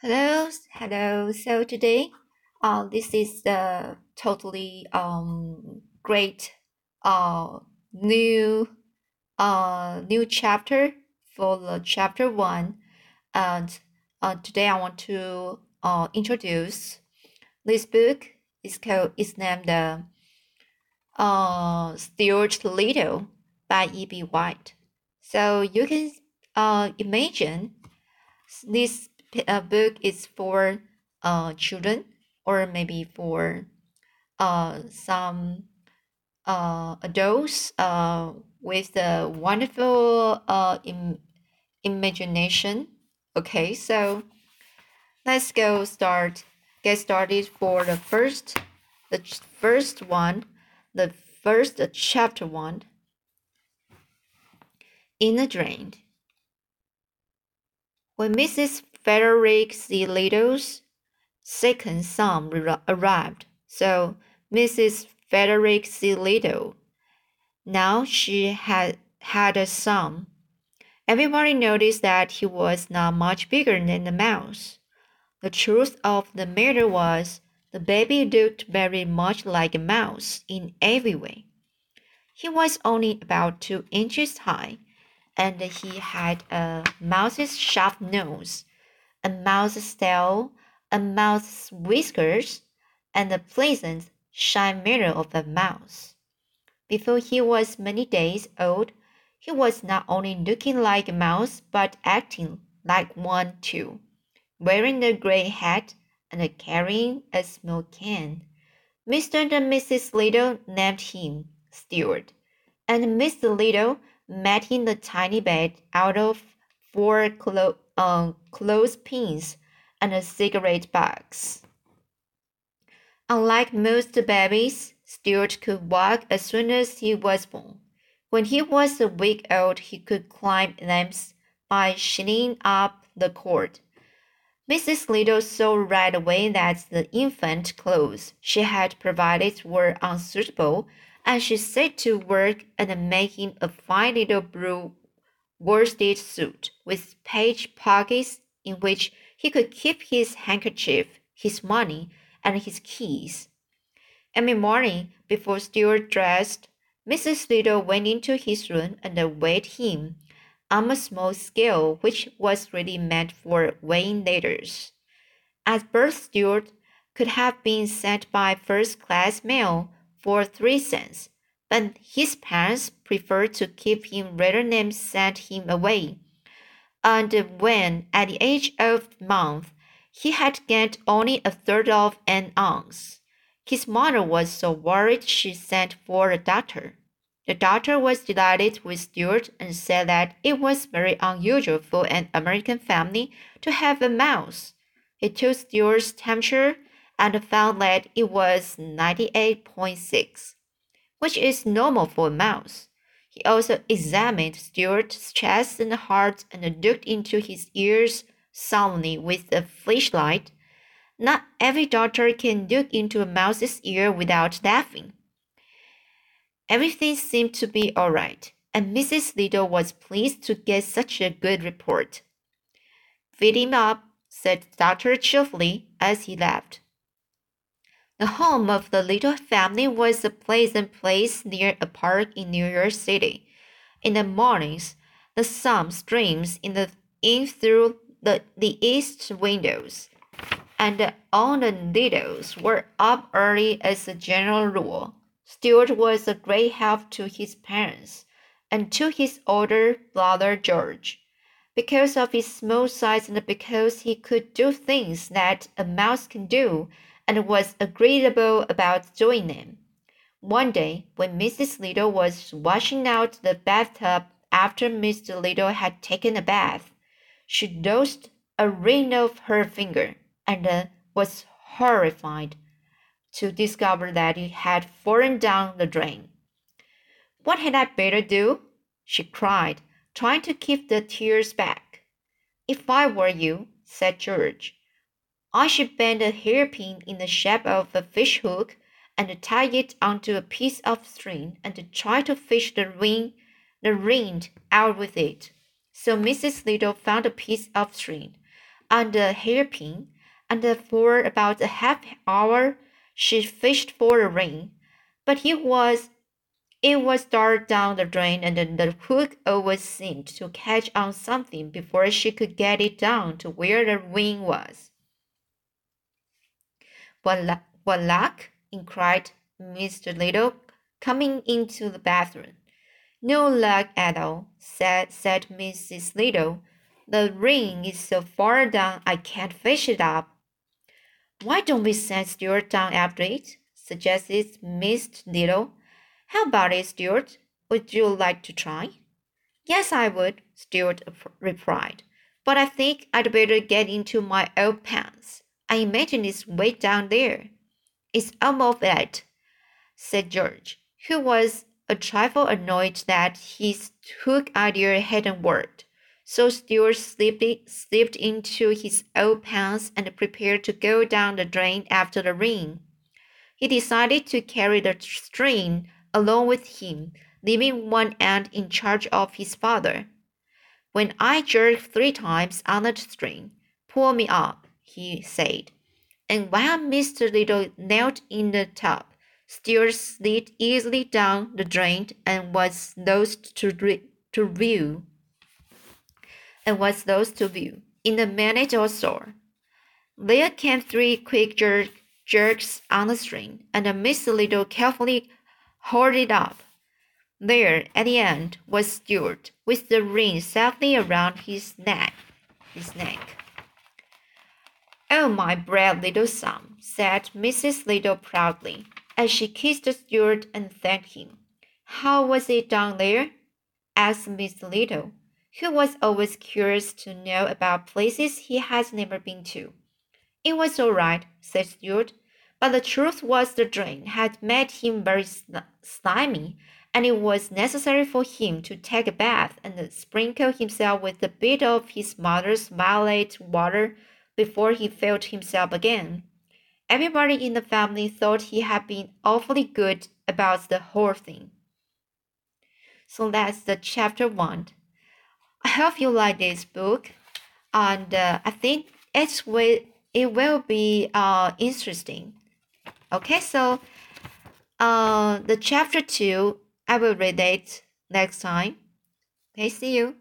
Hello, hello. So today, uh, this is the totally um great uh new uh new chapter for the chapter one, and uh, today I want to uh introduce this book. is called is named uh, uh Stuart Little by E.B. White. So you can uh imagine this uh, book is for uh, children or maybe for uh, some uh, adults uh, with a wonderful uh, Im- imagination. Okay, so let's go start. Get started for the first, the first one, the first chapter one. In a drain. When Mrs. Frederick C. Little's second son arrived, so Mrs. Frederick C. Little. Now she had had a son. Everybody noticed that he was not much bigger than a mouse. The truth of the matter was, the baby looked very much like a mouse in every way. He was only about two inches high, and he had a mouse's sharp nose a mouse's tail, a mouse's whiskers, and the pleasant, shy mirror of a mouse. Before he was many days old, he was not only looking like a mouse, but acting like one too, wearing a gray hat and carrying a small can. Mr. and Mrs. Little named him Stuart, and Mr. Little met in the tiny bed out of four clo- um, clothespins and a cigarette box. Unlike most babies, Stuart could walk as soon as he was born. When he was a week old, he could climb lamps by shinning up the cord. Mrs. Little saw right away that the infant clothes she had provided were unsuitable, and she set to work and made him a fine little blue worsted suit with page pockets in which he could keep his handkerchief, his money, and his keys. Every morning, before Stuart dressed, Mrs. Little went into his room and weighed him on a small scale which was really meant for weighing letters. As birth, Stuart could have been sent by first class mail for three cents, but his parents preferred to keep him rather than send him away. And when, at the age of a month, he had gained only a third of an ounce, his mother was so worried she sent for a doctor. The doctor was delighted with Stuart and said that it was very unusual for an American family to have a mouse. He took Stuart's temperature and found that it was 98.6 which is normal for a mouse. He also examined Stuart's chest and heart and looked into his ears solemnly with a flashlight. Not every doctor can look into a mouse's ear without laughing. Everything seemed to be all right, and Mrs. Little was pleased to get such a good report. Feed him up, said the doctor cheerfully as he left. The home of the little family was a pleasant place near a park in New York City. In the mornings, the sun streams in, the, in through the, the east windows, and all the Littles were up early as a general rule. Stuart was a great help to his parents and to his older brother George. Because of his small size and because he could do things that a mouse can do, and was agreeable about doing them. One day, when Mrs. Little was washing out the bathtub after Mr. Little had taken a bath, she lost a ring off her finger and uh, was horrified to discover that it had fallen down the drain. What had I better do? she cried, trying to keep the tears back. If I were you, said George, I should bend a hairpin in the shape of a fish hook and tie it onto a piece of string and try to fish the ring, the ring out with it. So Mrs. Little found a piece of string, and the hairpin, and for about a half hour she fished for a ring. But he was it was dark down the drain, and the hook always seemed to catch on something before she could get it down to where the ring was. What, luck? inquired Mr. Little, coming into the bathroom. No luck at all, said, said Mrs. Little. The ring is so far down I can't fish it up. Why don't we send Stuart down after it? suggested Miss Little. How about it, Stuart? Would you like to try? Yes, I would, Stuart replied. But I think I'd better get into my old pants. I imagine it's way down there. It's almost that, said George, who was a trifle annoyed that his hook idea hadn't worked. So Stuart slipped, slipped into his old pants and prepared to go down the drain after the ring. He decided to carry the string along with him, leaving one end in charge of his father. When I jerk three times on the string, pull me up, he said. And while Mr. Little knelt in the tub, Stuart slid easily down the drain and was lost to, to view. And was lost to view in a minute or so. There came three quick jerk, jerks on the string, and Mr. Little carefully hauled it up. There, at the end, was Stuart, with the ring safely around his neck. His neck. My brave little son, said Mrs. Little proudly, as she kissed the Stuart and thanked him. How was it down there? asked Miss Little, who was always curious to know about places he has never been to. It was all right, said Stuart, but the truth was the drain had made him very slimy, and it was necessary for him to take a bath and sprinkle himself with a bit of his mother's violet water before he felt himself again. Everybody in the family thought he had been awfully good about the whole thing. So that's the chapter one. I hope you like this book, and uh, I think it's will it will be uh, interesting. Okay, so uh, the chapter two, I will read it next time. Okay, see you.